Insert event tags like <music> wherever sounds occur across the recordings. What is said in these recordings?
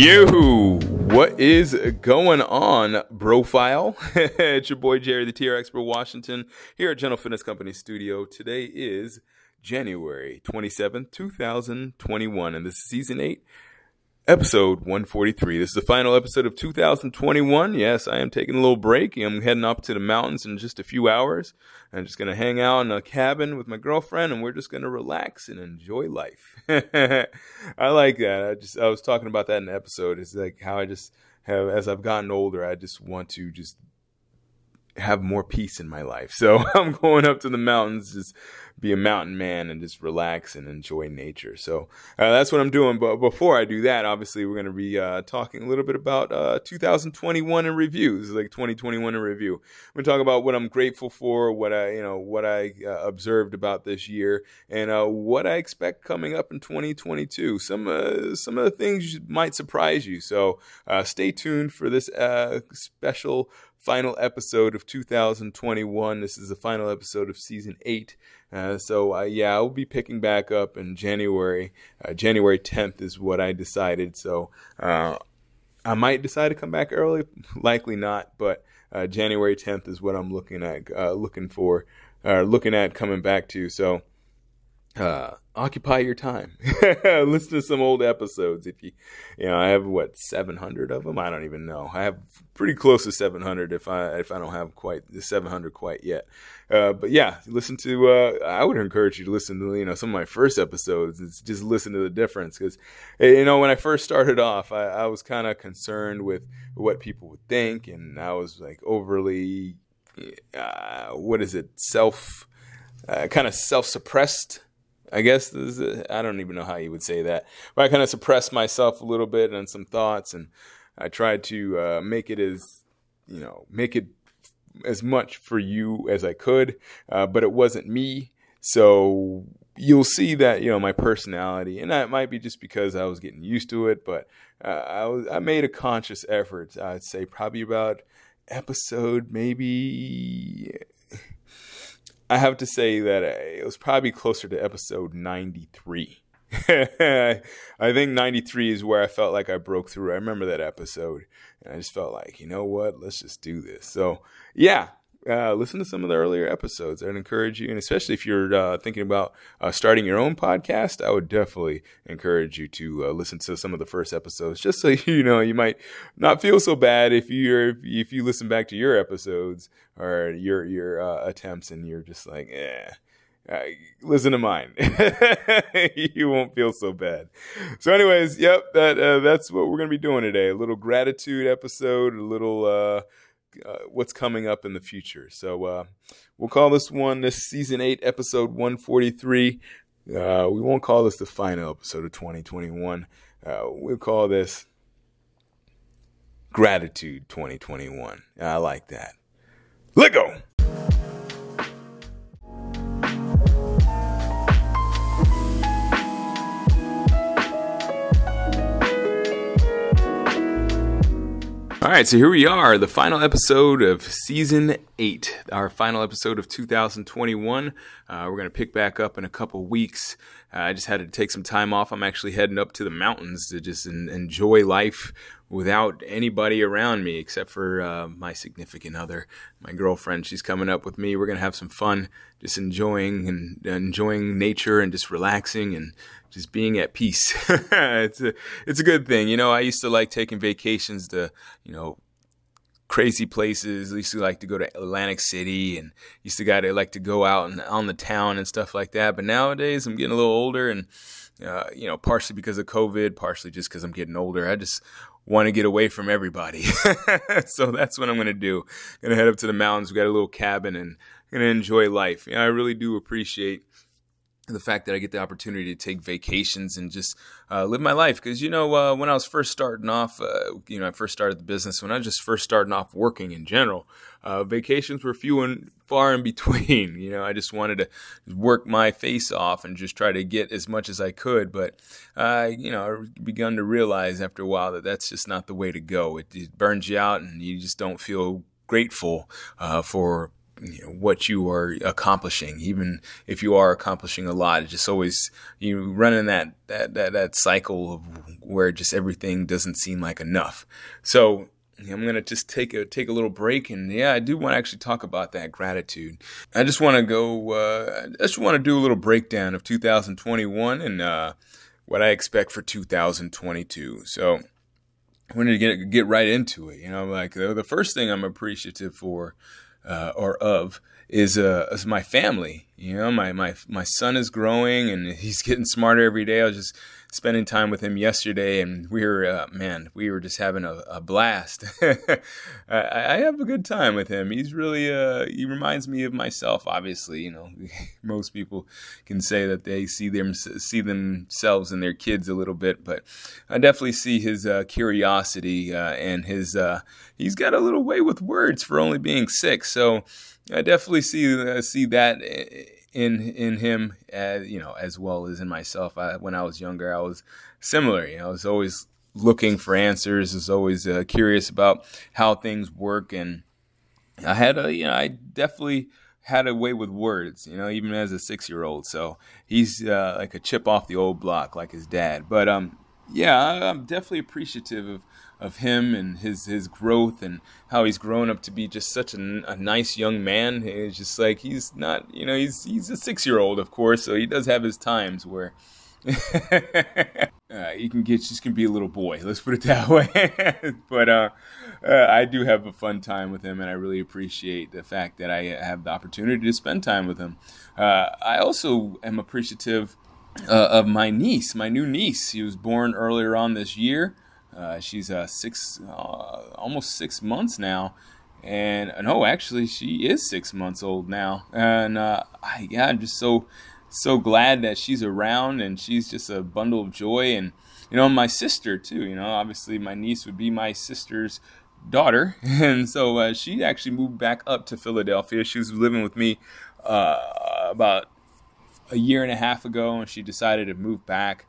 Yo, what is going on, Profile? <laughs> it's your boy Jerry, the TR Expert Washington, here at General Fitness Company Studio. Today is January 27th, 2021, and this is season 8, episode 143. This is the final episode of 2021. Yes, I am taking a little break. I'm heading up to the mountains in just a few hours. I'm just going to hang out in a cabin with my girlfriend and we're just going to relax and enjoy life. <laughs> I like that. I just I was talking about that in the episode. It's like how I just have as I've gotten older, I just want to just have more peace in my life. <laughs> So I'm going up to the mountains, just be a mountain man and just relax and enjoy nature. So uh, that's what I'm doing. But before I do that, obviously we're going to be uh, talking a little bit about uh, 2021 in review. This is like 2021 in review. I'm going to talk about what I'm grateful for, what I you know what I uh, observed about this year, and uh, what I expect coming up in 2022. Some uh, some of the things might surprise you. So stay tuned for this special final episode of 2021. This is the final episode of season eight. Uh, so uh, yeah, I'll be picking back up in January. Uh, January 10th is what I decided. So uh, I might decide to come back early. <laughs> Likely not, but uh, January 10th is what I'm looking at. Uh, looking for, looking at coming back to. So uh, occupy your time. <laughs> Listen to some old episodes. If you, you know, I have what 700 of them. I don't even know. I have pretty close to 700. If I if I don't have quite the 700 quite yet. Uh, but yeah, listen to. Uh, I would encourage you to listen to you know some of my first episodes. It's just listen to the difference because you know when I first started off, I, I was kind of concerned with what people would think, and I was like overly, uh, what is it, self, uh, kind of self suppressed I guess is, I don't even know how you would say that, but I kind of suppressed myself a little bit and some thoughts, and I tried to uh, make it as you know, make it as much for you as I could, uh, but it wasn't me. So you'll see that you know my personality, and that might be just because I was getting used to it, but uh, I was I made a conscious effort. I'd say probably about episode maybe I have to say that uh, it was probably closer to episode 93. <laughs> I think 93 is where I felt like I broke through. I remember that episode and I just felt like, you know what, let's just do this. So, yeah, uh, listen to some of the earlier episodes. I'd encourage you, and especially if you're uh, thinking about uh, starting your own podcast, I would definitely encourage you to uh, listen to some of the first episodes, just so <laughs> you know you might not feel so bad if you're if you listen back to your episodes or your your uh, attempts, and you're just like, yeah. Uh, listen to mine. <laughs> you won't feel so bad. So, anyways, yep, that that's what we're gonna be doing today. A little gratitude episode, a little uh, what's coming up in the future. So uh, we'll call this one this season eight, episode one forty three. Uh, we won't call this the final episode of 2021. Uh, we'll call this Gratitude 2021. I like that. Let go. All right, so here we are, the final episode of season eight, our final episode of 2021. Uh, we're going to pick back up in a couple weeks. Uh, I just had to take some time off. I'm actually heading up to the mountains to just en- enjoy life without anybody around me except for uh, my significant other, my girlfriend. She's coming up with me. We're to have some fun, just enjoying and enjoying nature and just relaxing and just being at peace. <laughs> it's a it's a good thing. You know, I used to like taking vacations to, you know, crazy places. I used to like to go to Atlantic City and used to got to like to go out and on the town and stuff like that. But nowadays I'm getting a little older and uh, you know, partially because of COVID, partially just because I'm getting older. I just want to get away from everybody. <laughs> so that's what I'm going to do. Going to head up to the mountains. We got a little cabin and going to enjoy life. You know, I really do appreciate the fact that I get the opportunity to take vacations and just uh, live my life. Because you know, uh, when I was first starting off, uh, you know, I first started the business. When I was just first starting off working in general, uh, vacations were few and far in <laughs> between. You know, I just wanted to work my face off and just try to get as much as I could. But you know, I begun to realize after a while that that's just not the way to go. It, it burns you out, and you just don't feel grateful uh, for you know, what you are accomplishing, even if you are accomplishing a lot. It's just always you run in that, that, that, that cycle of where just everything doesn't seem like enough. So I'm gonna just take a take a little break, and yeah, I do want to actually talk about that gratitude. I just want to go. Uh, I just want to do a little breakdown of 2021 and uh, what I expect for 2022. So I wanted to get get right into it. You know, like the, the first thing I'm appreciative for uh, or of is uh, is my family. You know, my my my son is growing and he's <laughs> getting smarter every day. I was just spending time with him yesterday, and we were uh, man, we were just having a, a blast. <laughs> I, I, have a good time with him. He's really uh, he reminds me of myself. Obviously, you know, <laughs> most people can say that they see them see themselves and their kids a little bit, but I definitely see his uh, curiosity uh, and his uh, he's got a little way with words for only being six. So I definitely see uh, see that in in him, as, you know, as well as in myself. I, when I was younger, I was similar. You know, I was always looking for answers. Was always uh, curious about how things work, and I had a, you know, I definitely had a way with words. You know, even as a six year old. So he's uh, like a chip off the old block, like his dad. But um, yeah, I'm definitely appreciative of of him and his his growth and how he's grown up to be just such a, a nice young man. It's just like he's not, you know, he's he's a six year old, of course, so he does have his times where. <laughs> uh, he can get just can be a little boy. Let's put it that way. <laughs> but uh, uh, I do have a fun time with him, and I really appreciate the fact that I have the opportunity to spend time with him. Uh, I also am appreciative uh, of my niece, my new niece. She was born earlier on this year. Uh, she's uh, six, uh, almost six months now, and no, actually, she is six months old now. And uh, I, yeah, I'm just so so glad that she's around, and she's just a bundle of joy. And you know, my sister too. You know, obviously, my niece would be my sister's daughter, <laughs> and so uh, she actually moved back up to Philadelphia. She was living with me uh, about a year and a half ago, and she decided to move back.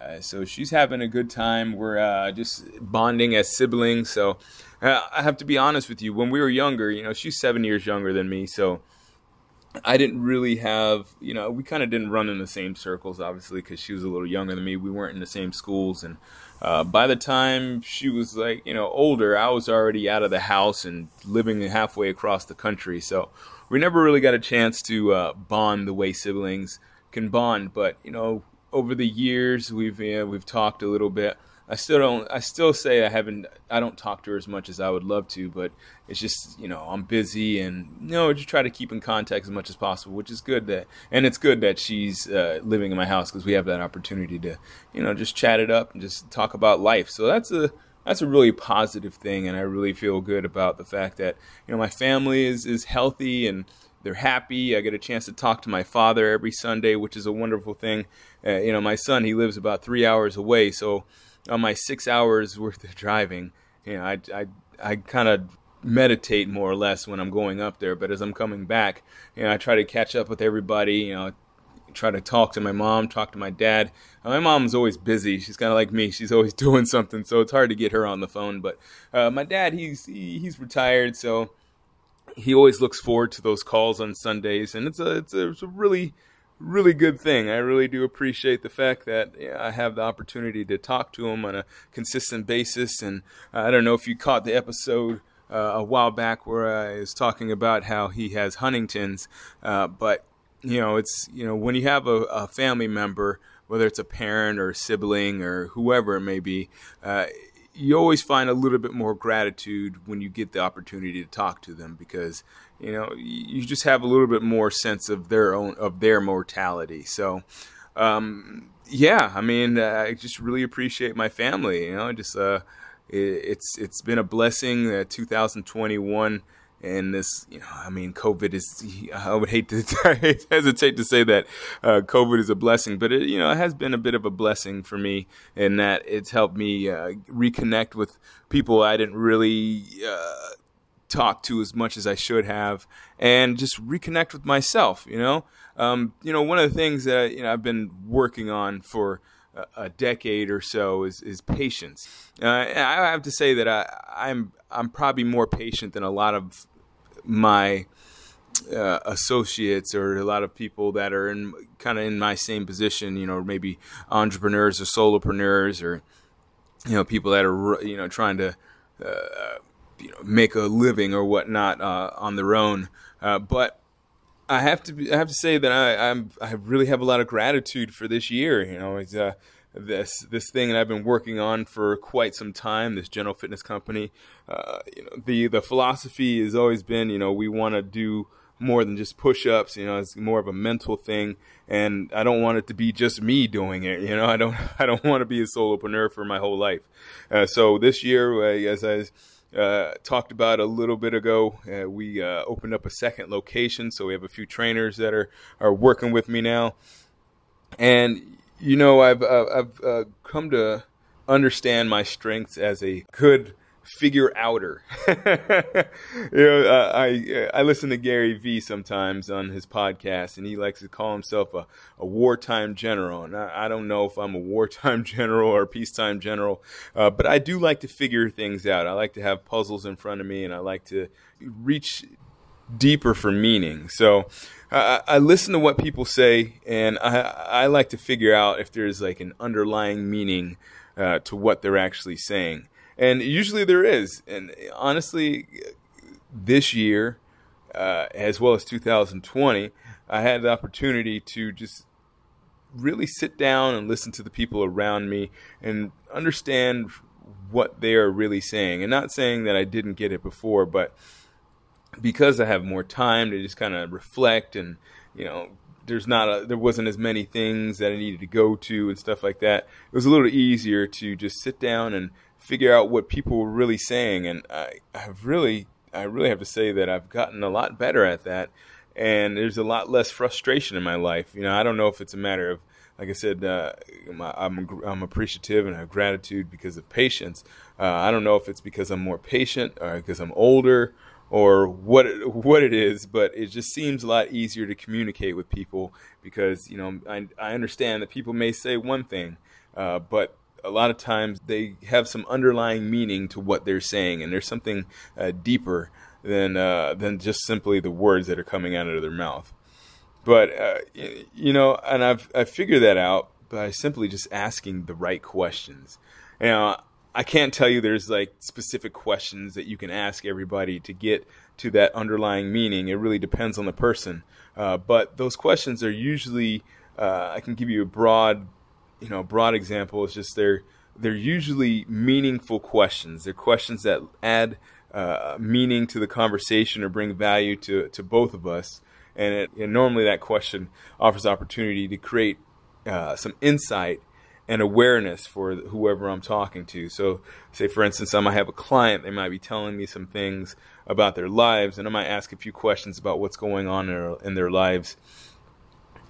Uh, so she's having a good time. We're uh, just bonding as siblings. So uh, I have to be honest with you. When we were younger, you know, she's seven years younger than me. So I didn't really have, you know, we kind of didn't run in the same circles, obviously, because she was a little younger than me. We weren't in the same schools. And uh, by the time she was like, you know, older, I was already out of the house and living halfway across the country. So we never really got a chance to uh, bond the way siblings can bond. But, you know, over the years we've we've talked a little bit. I still don't. I still say I haven't. I don't talk to her as much as I would love to, but it's just you know I'm busy and you know just try to keep in contact as much as possible, which is good that and it's good that she's uh, living in my house because we have that opportunity to you know just chat it up and just talk about life. So that's a that's a really positive thing, and I really feel good about the fact that you know my family is is healthy and they're happy. I get a chance to talk to my father every Sunday, which is a wonderful thing. Uh, you know, my son, he lives about three hours away. So on my six hours worth of driving, you know, I, I, I kind of meditate more or less when I'm going up there. But as I'm coming back, you know, I try to catch up with everybody, you know, try to talk to my mom, talk to my dad. My mom's always busy. She's kind of like me. She's always <laughs> doing something, so it's hard to get her on the phone. But uh, my dad, he's he, he's retired, so he always looks forward to those calls on Sundays, and it's a it's a, it's a really really good thing. I really do appreciate the fact that yeah, I have the opportunity to talk to him on a consistent basis. And I don't know if you caught the episode uh, a while back where I was talking about how he has Huntington's, uh, but you know it's you know when you have a, a, family member, whether it's a parent or a sibling or whoever it may be. Uh, you always find a little bit more gratitude when you get the opportunity to talk to them because you know you just have a little bit more sense of their own of their mortality so um, yeah i mean uh, i just really appreciate my family you know just uh, it's it's been a blessing. Uh, 2021 and this, you know, I mean, COVID is. <laughs> I would hate to <laughs> hesitate to say that uh, COVID is a blessing, but it, you know, it has been a bit of a blessing for me in that it's helped me uh, reconnect with people I didn't really uh, talk to as much as I should have, and just reconnect with myself. You know, um, you know, one of the things that you know I've been working on for a decade or so is, is patience. Uh, I have to say that I, I'm I'm probably more patient than a lot of my uh, associates or a lot of people that are in kind of in my same position. You know, maybe entrepreneurs or solopreneurs or you know people that are you know trying to uh, you know make a living or whatnot uh, on their own. Uh, but I have to be, I have to say that I I'm, I really have a lot of gratitude for this year. You know, it's uh, this this thing that I've been working on for quite some time. This General Fitness Company. Uh, you know, the the philosophy has always been, you know, we want to do more than just push-ups. You know, it's more of a mental thing, and I don't want it to be just me doing it. You know, I don't <laughs> I don't want to be a solopreneur for my whole life. Uh, so this year, uh, as I uh, talked about a little bit ago. Uh, we uh, opened up a second location, so we have a few trainers that are are working with me now. And you know, I've uh, I've uh, come to understand my strengths as a good figure outer. <laughs> you know, uh, I I listen to Gary Vee sometimes on his podcast, and he likes to call himself a, a wartime general. And I, I don't know if I'm a wartime <laughs> general or a peacetime general, uh, but I do like to figure things out. I like to have puzzles in front of me, and I like to reach deeper for meaning. So I, I listen to what people say, and I I like to figure out if there's like an underlying meaning uh, to what they're actually saying and usually there is. And honestly, this year, uh, as well as 2020, I had the opportunity to just really sit down and listen to the people around me and understand what they are really saying. And not saying that I didn't get it before, but because I have more time to just kind of reflect and, you know, there's not a, there wasn't as many things that I needed to go to and stuff like that. It was a little easier to just sit down and figure out what people were really saying. And I, I've really, I really have to say that I've gotten a lot better at that. And there's a lot less frustration in my life. You know, I don't know if it's a matter of, like I said, uh, I'm, I'm appreciative and I have gratitude because of patience. Uh, I don't know if it's because I'm more patient or because I'm older or what it, what it is, but it just seems a lot easier to communicate with people because you know I, I understand that people may say one thing, uh, but a lot of times they have some underlying meaning to what they're saying, and there's something uh, deeper than uh, than just simply the words that are coming out of their mouth. But uh, you know, and I've I figured that out by simply just asking the right questions. Know, I can't tell you there's like specific questions that you can ask everybody to get to that underlying meaning. It really depends on the person. Uh, but those questions are usually uh, I can give you a broad you know, broad example is just they're they're usually meaningful questions. They're questions that add uh, meaning to the conversation or bring value to to both of us. And, it, and normally that question offers opportunity to create uh, some insight and awareness for whoever I'm talking to. So, say for instance, I might have a client, they might be telling me some things about their lives, and I might ask a few questions about what's going on in their, in their lives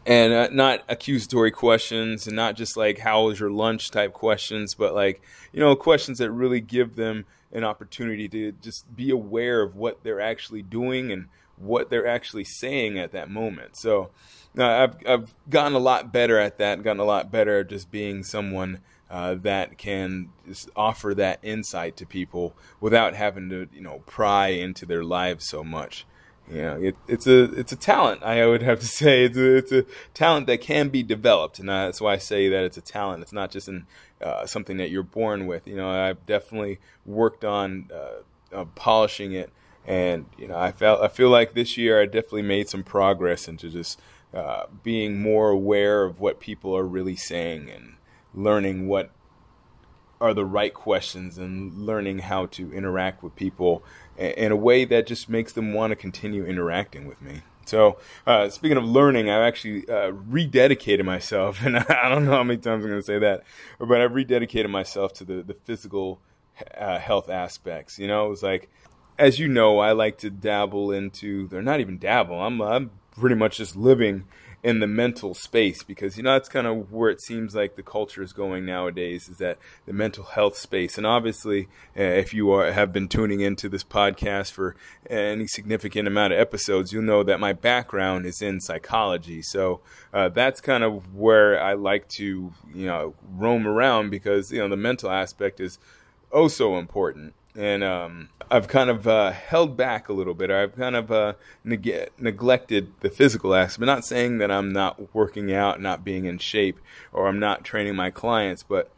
and uh, not accusatory questions and not just like how was your lunch type questions but like you know questions that really give them an opportunity to just be aware of what they're actually doing and what they're actually saying at that moment. So uh, I've, I've gotten a lot better at that gotten a lot better at just being someone uh, that can offer that insight to people without having to you know pry into their lives so much yeah, it, it's a it's a talent. I would have to <laughs> say it's a, it's a talent that can be developed, and that's why I say that it's a talent. It's not just in uh, something that you're born with. You know, I've definitely worked on uh, uh, polishing it, and you know, I felt I feel like this year I definitely made some progress into just uh, being more aware of what people are really saying and learning what are the right questions and learning how to interact with people in a way that just makes them want to continue interacting with me. So, uh, speaking of learning, I've actually uh, rededicated myself, <laughs> and I don't know how many times I'm going to say that, but I've rededicated myself to the, the physical uh, health aspects. You know, it was like, as you know, I like to dabble into. They're not even dabble. I'm I'm pretty much just living in the mental space because you know that's kind of where it seems like the culture is going nowadays is that the mental health space. And obviously uh, if you are, have been tuning into this podcast for any significant amount of episodes you'll know that my background is in psychology. So uh, that's kind of where I like to you know roam around because you know the mental aspect is oh so important and um, I've kind of uh, held back a little bit. I've kind of uh, neg- neglected the physical aspect. Not saying that I'm not working out, not being in shape, or I'm not training my clients, but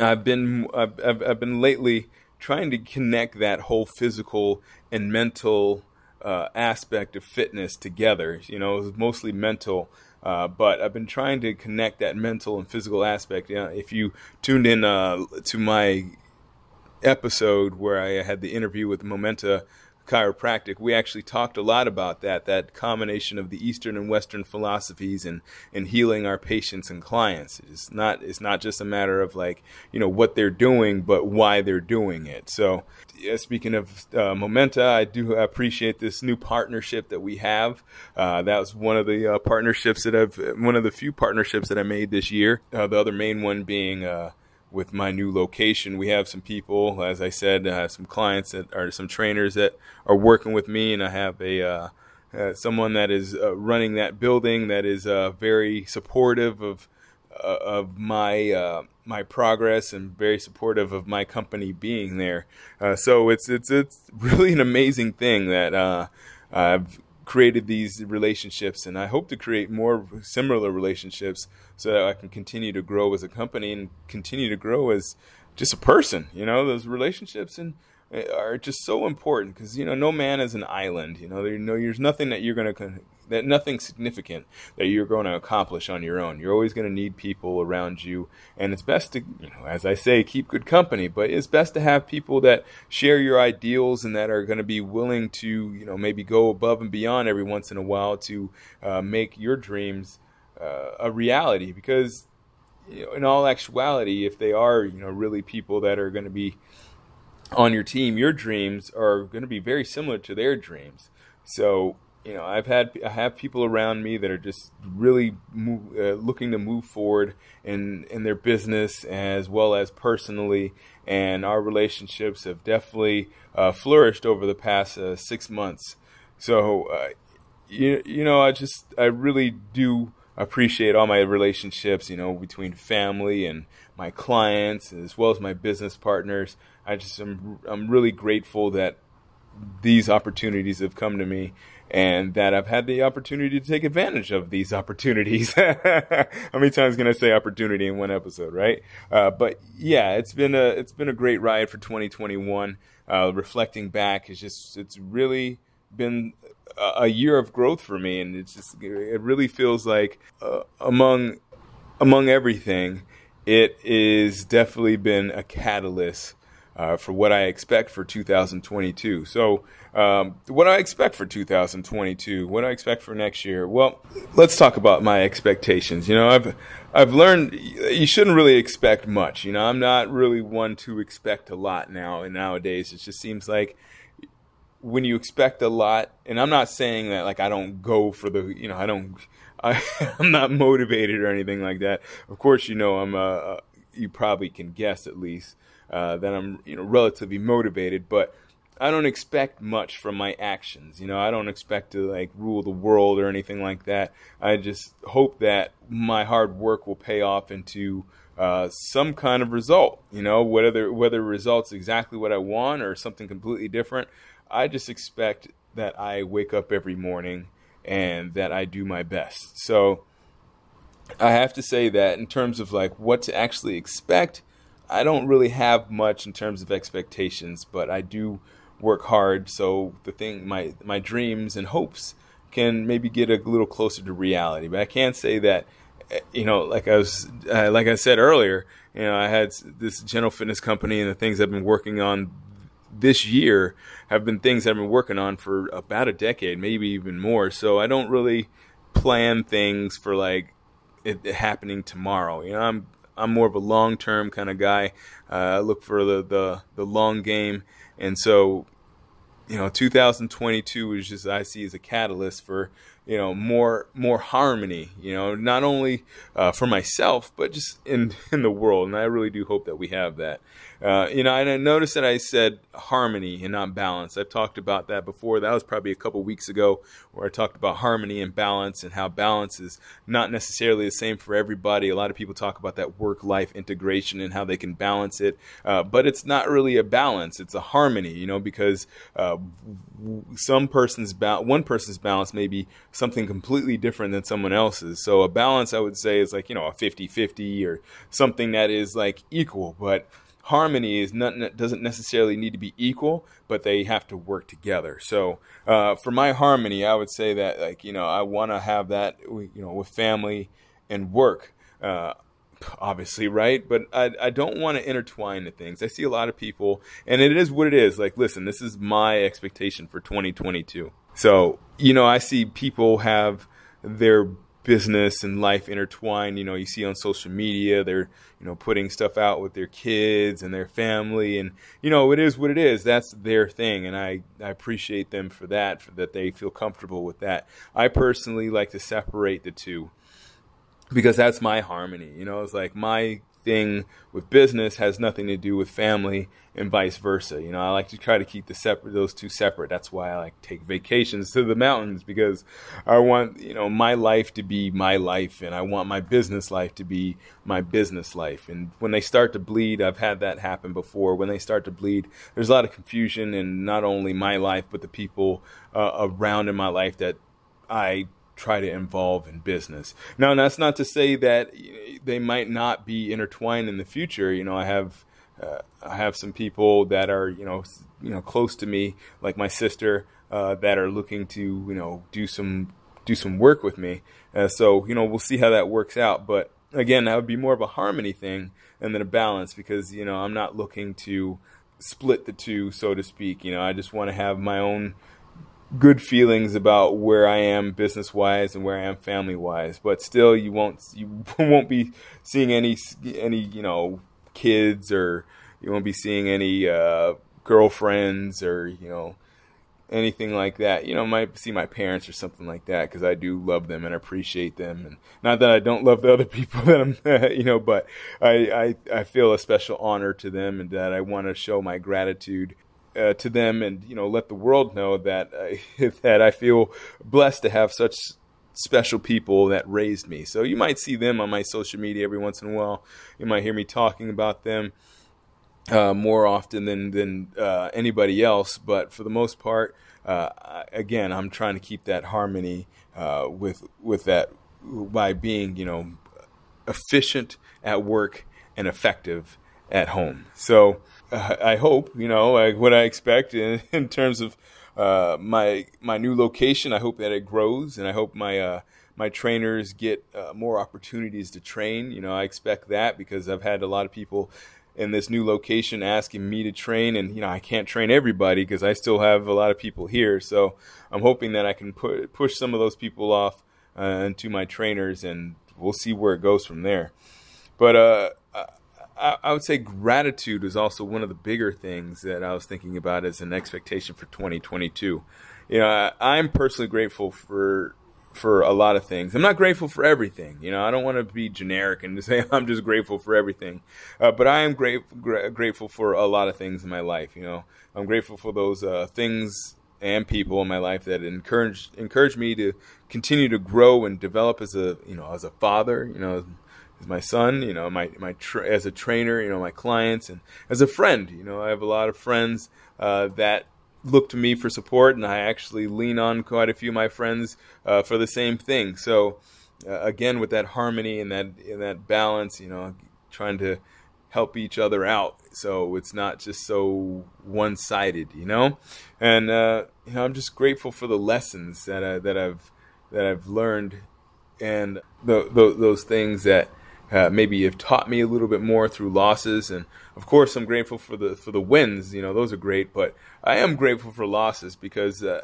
I've been I've, I've, I've been lately trying to connect that whole physical and mental uh, aspect of fitness together. You know, it mostly mental. Uh, but I've been trying to connect that mental and physical aspect. You know, if you tuned in uh, to my episode where I had the interview with Momenta chiropractic, we actually talked a lot about that, that combination of the Eastern and Western philosophies and, and healing our patients and clients. It's not, it's not just a matter of like, you know, what they're doing, but why they're doing it. So yeah, speaking of uh, Momenta, I do appreciate this new partnership that we have. Uh, that was one of the uh, partnerships that I've, one of the few partnerships that I made this year. Uh, the other main one being, uh, with my new location. We have some people, as I said, I have some clients that are some trainers that are working with me, and I have a uh, uh, someone that is uh, running that building that is uh, very supportive of uh, of my uh, my progress and very supportive of my company being there. so it's it's it's really an amazing thing that I've created these relationships, and I hope to create more similar relationships so that I can continue to grow as a company and continue to grow as just a person. You know, those relationships and eh, are just so important because you know no man is an island. You know, there's nothing that you're going to that nothing significant that you're going to accomplish on your own. You're always going to need people around you, and it's best to, you know, as I say, keep good company. But it's best to have people that share your ideals and that are going to be willing to, you know, maybe go above and beyond every once in a while to uh, make your dreams uh, a reality. Because, you know, in all actuality, if they are, you know, really people that are going to be on your team, your dreams are going to be very similar to their dreams. So you know, I've had I have people around me that are just really move, uh, looking to move forward in in their business as well as personally, and our relationships have definitely uh, flourished over the past uh, six months. So, uh, you you know, I just I really do appreciate all my relationships, you know, between family and my clients as well as my business partners. I just am I'm really grateful that these opportunities have come to me and that I've had the opportunity to take advantage of these <laughs> opportunities. How many times can I say opportunity in one episode, right? Uh, but yeah, it's been a it's been a great ride for 2021. Uh, reflecting back, it's just it's really been a, a, year of growth for me, and it's just it really feels like uh, among among everything, it is definitely been a catalyst uh, for what I expect for 2022. So, um, what I expect for 2022, what I expect for next year. Well, let's talk about my expectations. You know, I've I've learned you shouldn't really expect much. You know, I'm not really one to expect a lot now. And nowadays, it just seems like when you expect a lot, and I'm not saying that like I don't go for the, you know, I don't. <laughs> I, I'm not motivated or anything like that. Of course, you know I'm. Uh, you probably can guess at least uh, that I'm you know relatively motivated, but I don't expect much from my actions. You know, I don't expect to like rule the world or anything like that. I just hope that my hard work will pay off into uh, some kind of result. You know, whether whether results exactly what I want or something completely different. I just expect that I wake up every morning and that I do my best. So I have to say that in terms of like what to actually expect, I don't really have much in terms of expectations, but I do work hard. So the thing, my my dreams and hopes can maybe get a little closer to reality. But I can't say that, eh, you know, like I was, uh, like I said earlier, you know, I had this general fitness company, and the things I've been working on this year have been things I've been working on for about a decade, maybe even more. So I don't really plan things for like it happening tomorrow. You know, I'm I'm more of a long term kind of guy. Uh, I look for the, the the long game, and so you know 2022 is just I see as a catalyst for you know more more harmony you know not only uh, for myself but just in <laughs> in the world. And I really do hope that we have that. Uh, you know and I noticed that I said harmony and not balance. I've talked about that before. That was probably a couple weeks ago where I talked about harmony and balance and how balance is not necessarily the same for everybody. A lot of people talk about that work life integration and how they can balance it. Uh, but it's not really a balance. It's a harmony you know because uh, some person's ba- one person's balance may be something completely different than someone else's. So a balance, I would say, is like, you know, a 50 50 or something that is like equal. But harmony is not doesn't necessarily need to be equal, but they have to work together. So uh, for my harmony, I would say that like you know I want to have that you know with family and work. Uh, obviously, right? But I, I don't want to intertwine the things. I see a lot of people, and it is what it is. Like, listen, this is my expectation for 2022. So, you know, I see people have their business and life intertwined. You know, you see on social media, they're, you know, putting stuff out with their kids and their family. And, you know, it is what it is. That's their thing. And I, I appreciate them for that, for that they feel comfortable with that. I personally like to separate the two because that's my harmony. You know, it's like my thing with business has nothing to do with family and vice versa. You know, I like to try to keep the separate those two separate. That's why I like take vacations to the mountains because I want, you know, my life to be my life and I want my business life to be my business life. And when they start to bleed, I've had that happen before. When they start to bleed, there's a lot of confusion in not only my life but the people uh, around in my life that I try to involve in business. Now, that's not to say that they might not be intertwined in the future. You know, I have uh, I have some people that are you know you know close to me, like my sister, uh, that are looking to you know do some do some work with me. Uh, so you know we'll see how that works out. But again, that would be more of a harmony thing and then a balance because you know I'm not looking to split the two, so to speak. You know, I just want to have my own good feelings about where I am business wise and where I am family wise. But still, you won't you <laughs> won't be seeing any any you know kids or you won't be seeing any uh, girlfriends or you know anything like that. You know, might see my parents or something like that because I do love them and appreciate them. And not that I don't love the other <laughs> people that I'm, <laughs> you know, but I, I, I feel a special honor to them and that I want to show my gratitude uh, to them and you know let the world know that uh, <laughs> that I feel blessed to have such special people that raised me. So you might see them on my social media every once in a while. You might hear me talking about them uh, more often than than uh, anybody else. But for the most part, uh, again, I'm trying to keep that harmony with with that by being you know efficient at work and effective at home. So uh, I hope, you know, like what I expect in, <laughs> in terms of uh, my my new location. I hope that it grows, and I hope my uh, my trainers get uh, more opportunities to train. You know, I expect that because I've had a lot of people in this new location asking me to train, and you know, I can't train everybody because I still have a lot of people here. So I'm hoping that I can put, push some of those people off uh, into my trainers, and we'll see where it goes from there. But uh, I, would say gratitude is also one of the bigger things that I was thinking about as an expectation for 2022. You know, I, I'm personally grateful for for a lot of things. I'm not grateful for everything. You know, I don't want to be generic and to <laughs> say I'm just grateful for everything. Uh, but I am great, gra- grateful for a lot of things in my life. You know, I'm grateful for those uh, things and people in my life that encourage encourage me to continue to grow and develop as a you know as a father. You know, as my son, you know, my my tra- as a trainer, you know, my clients, and as a friend. You know, I have a lot of friends uh, that look to me for support, and I actually lean on quite a few of my friends uh, for the same thing. So, uh, again, with that harmony and that and that balance, you know, trying to help each other out, so it's not just so one sided, you know. And uh, you know, I'm just grateful for the lessons that I, that I've that I've learned, and the, the, those things that uh, maybe have taught me a little bit more through losses. And of course, I'm grateful for the for the wins. You know, those are great. But I am grateful for losses because uh,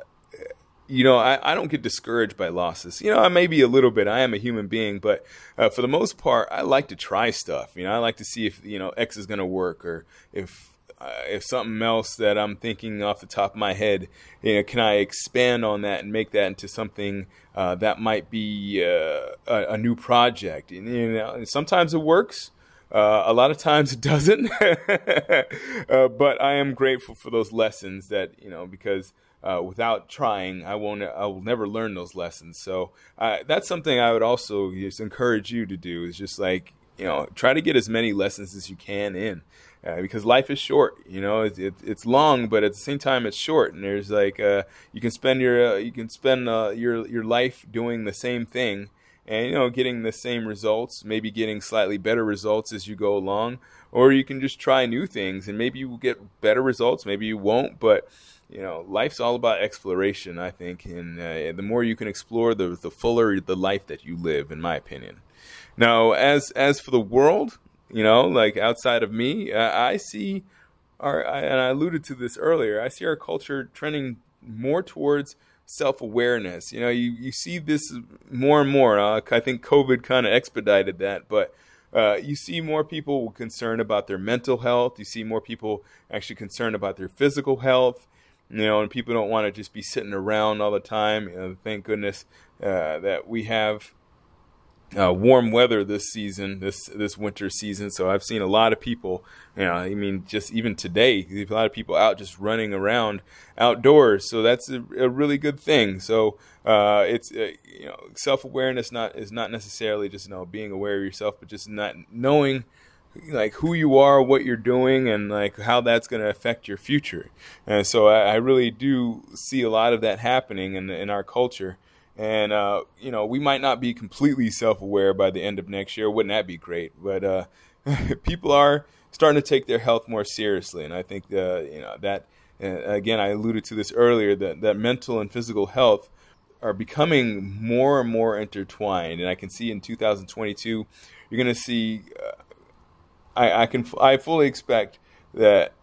you know, I, I don't get discouraged by losses. You know, I may be a little bit. I am a human being, but uh, for the most part, I like to try stuff. You know, I like to see if you know X is going to work or if if something else that I'm thinking off the top of my head, you know, can I expand on that and make that into something uh, that might be uh, a, a, new project? And, you know, sometimes it works. Uh, a lot of times it doesn't, <laughs> uh, but I am grateful for those lessons that you know because uh, without trying, I won't. I will never learn those lessons. So uh, that's something I would also just encourage you to do. Is just like you know, try to get as many lessons as you can in, uh, because life is short. You know, it, it, it's long, but at the same time, it's short. And there's like uh, you can spend your uh, you can spend uh, your your life doing the same thing, and you know, getting the same results, maybe getting slightly better results as you go along, or you can just try new things, and maybe you will get better results, maybe you won't, but you know, life's all about exploration, I think, and uh, the more you can explore, the the fuller the life that you live, in my opinion. Now, as as for the world, you know, like outside of me, uh, I see our, and I alluded to this earlier. I see our culture trending more towards self awareness. You know, you you see this more and more. Uh, I think COVID kind of expedited that, but. Uh, you see more people concerned about their mental health. You see more people actually concerned about their physical health you know, and people don't want to just be sitting around all the time. You know, thank goodness uh, that we have uh, warm weather this season, this this winter season. So I've seen a lot of people. You know, I mean, just even today, a lot of people out just running around outdoors. So that's a, a really good thing. So uh, it's uh, you know, self awareness not is not necessarily just you know being aware of yourself, but just not knowing like who you are, what you're doing, and like how that's going to affect your future. And so I, I, really do see a lot of that happening in in our culture. And uh, you know, we might not be completely self-aware by the end of next year. Wouldn't that be great? But uh, <laughs> people are starting to take their health more seriously, and I think uh, you know that. Uh, again, I alluded to this earlier that that mental and physical health are becoming more and more intertwined, and I can see in 2022 you're going to see uh, I, I can I fully expect that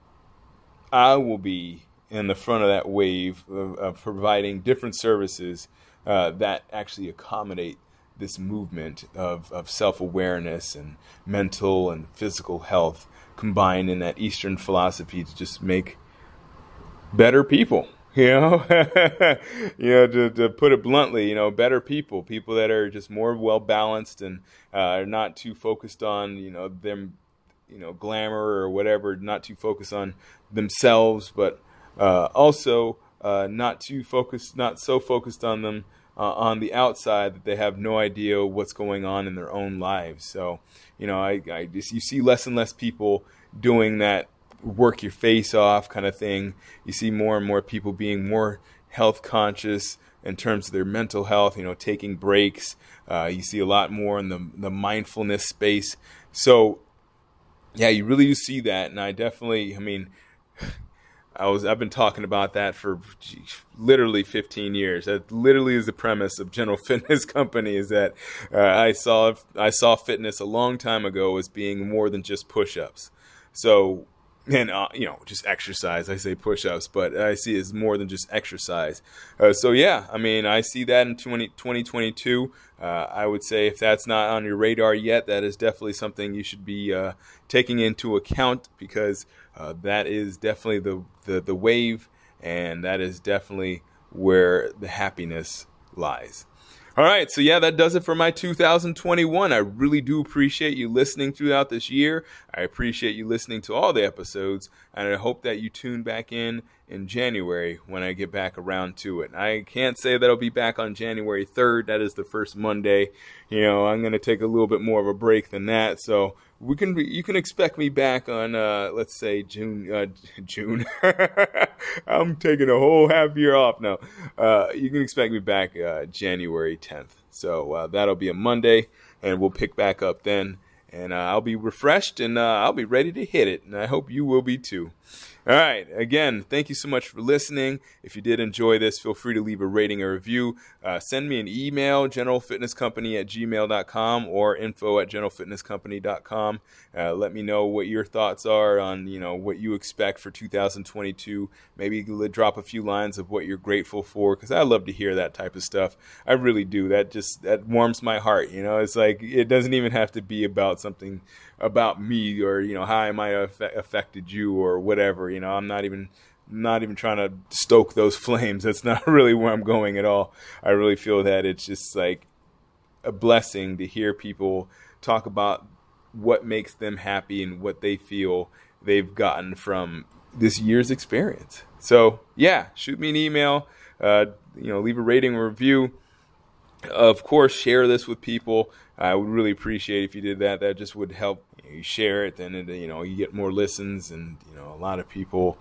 I will be in the front of that wave of, of providing different services uh, that actually accommodate this movement of, of self awareness and mental and physical health combined in that Eastern philosophy to just make better people. <laughs> You know, you know, to, to put it bluntly, you know, better people, people that are just more well balanced and uh, are not too focused on, you know, them you know glamour or whatever, not too focused on themselves, but uh, also uh, not too focused, not so focused on them uh, on the outside that they have no idea what's going on in their own lives. So you know, I, I just you see less and less people doing that work your face off kind of thing. You see more and more people being more health conscious in terms of their mental health, you know, taking breaks. Uh, you see a lot more in the, the mindfulness space. So yeah, you really do see that, and I definitely, I mean, I was I've been talking about that for literally 15 years. That literally is the premise of General <laughs> Fitness Company. Is that uh, I saw I saw fitness a long time ago as being more than just push-ups. So and uh, you know just exercise i say push-ups but i see it's more than just exercise uh, so yeah i mean i see that in 20, 2022 uh, i would say if that's not on your radar yet that is definitely something you should be uh, taking into account because uh, that is definitely the, the, the wave and that is definitely where the happiness lies all right, so yeah, that does it for my 2021. I really do appreciate you listening throughout this year. I appreciate you listening to all the episodes, and I hope that you tune back in in January when I get back around to it. I can't say that I'll be back on January 3rd. That is the first Monday. You know, I'm going to take a little bit more of a break than that. So we can you can expect me back on uh, let's say June uh, <laughs> June. <laughs> I'm taking a whole half year off now. Uh, you can expect me back uh, January 10th. So uh, that'll be a Monday, and we'll pick back up then. And uh, I'll be refreshed and I'll be ready to hit it. And I hope you will be too. All right. Again, thank you so much for listening. If you did enjoy this, feel free to leave a rating or review. Uh, send me an email, generalfitnesscompany at gmail.com or info at generalfitnesscompany.com. Uh, let me know what your thoughts are on, you know, what you expect for 2022. Maybe drop a few lines of what you're grateful for because I love to hear that type of stuff. I really do. That just, that warms my heart. You know, it's like, it doesn't even have to be about something about me or, you know, how I might have affected you or whatever you know, I'm not even not even trying to stoke those <laughs> flames. That's not really where I'm going at all. I really feel that it's just like a blessing to hear people talk about what makes them happy and what they feel they've gotten from this year's experience. So, yeah, shoot me an email, uh, you know, leave a rating or review. Of course, share this with people. I would really appreciate if you did that. That just would help. You, know, you share it, then it, you know you get more listens, and you know a lot of people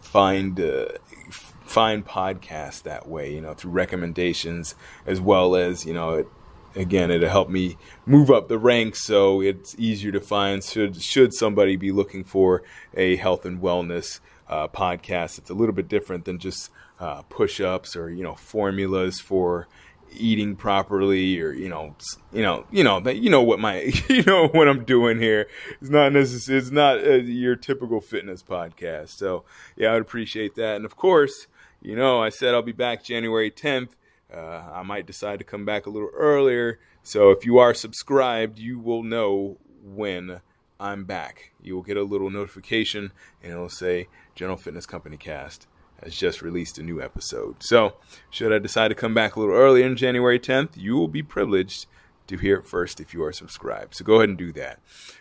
find uh, find podcasts that way. You know through recommendations as well as you know. It, again, it'll help me move up the ranks, so it's easier to find. Should should somebody be looking for a health and wellness uh, podcast, it's a little bit different than just uh, push ups or you know formulas for eating properly or you know you know you know that you know what my <laughs> you know what I'm doing here. It's not necessary it's not uh, your typical fitness podcast. So yeah I'd appreciate that. And of course you know I said I'll be back January 10th uh, I might decide to come back a little earlier. So if you are subscribed you will know when I'm back. You will get a little notification and it'll say General Fitness Company Cast has just released a new episode. So, should I decide to come back a little earlier in January 10th, you will be privileged to hear it first if you are subscribed. So go ahead and do that.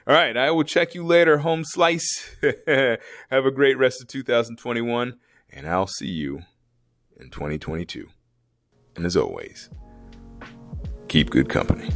All right, I will check you later, home slice. <laughs> Have a great rest of 2021, and I'll see you in 2022. And as always, keep good company.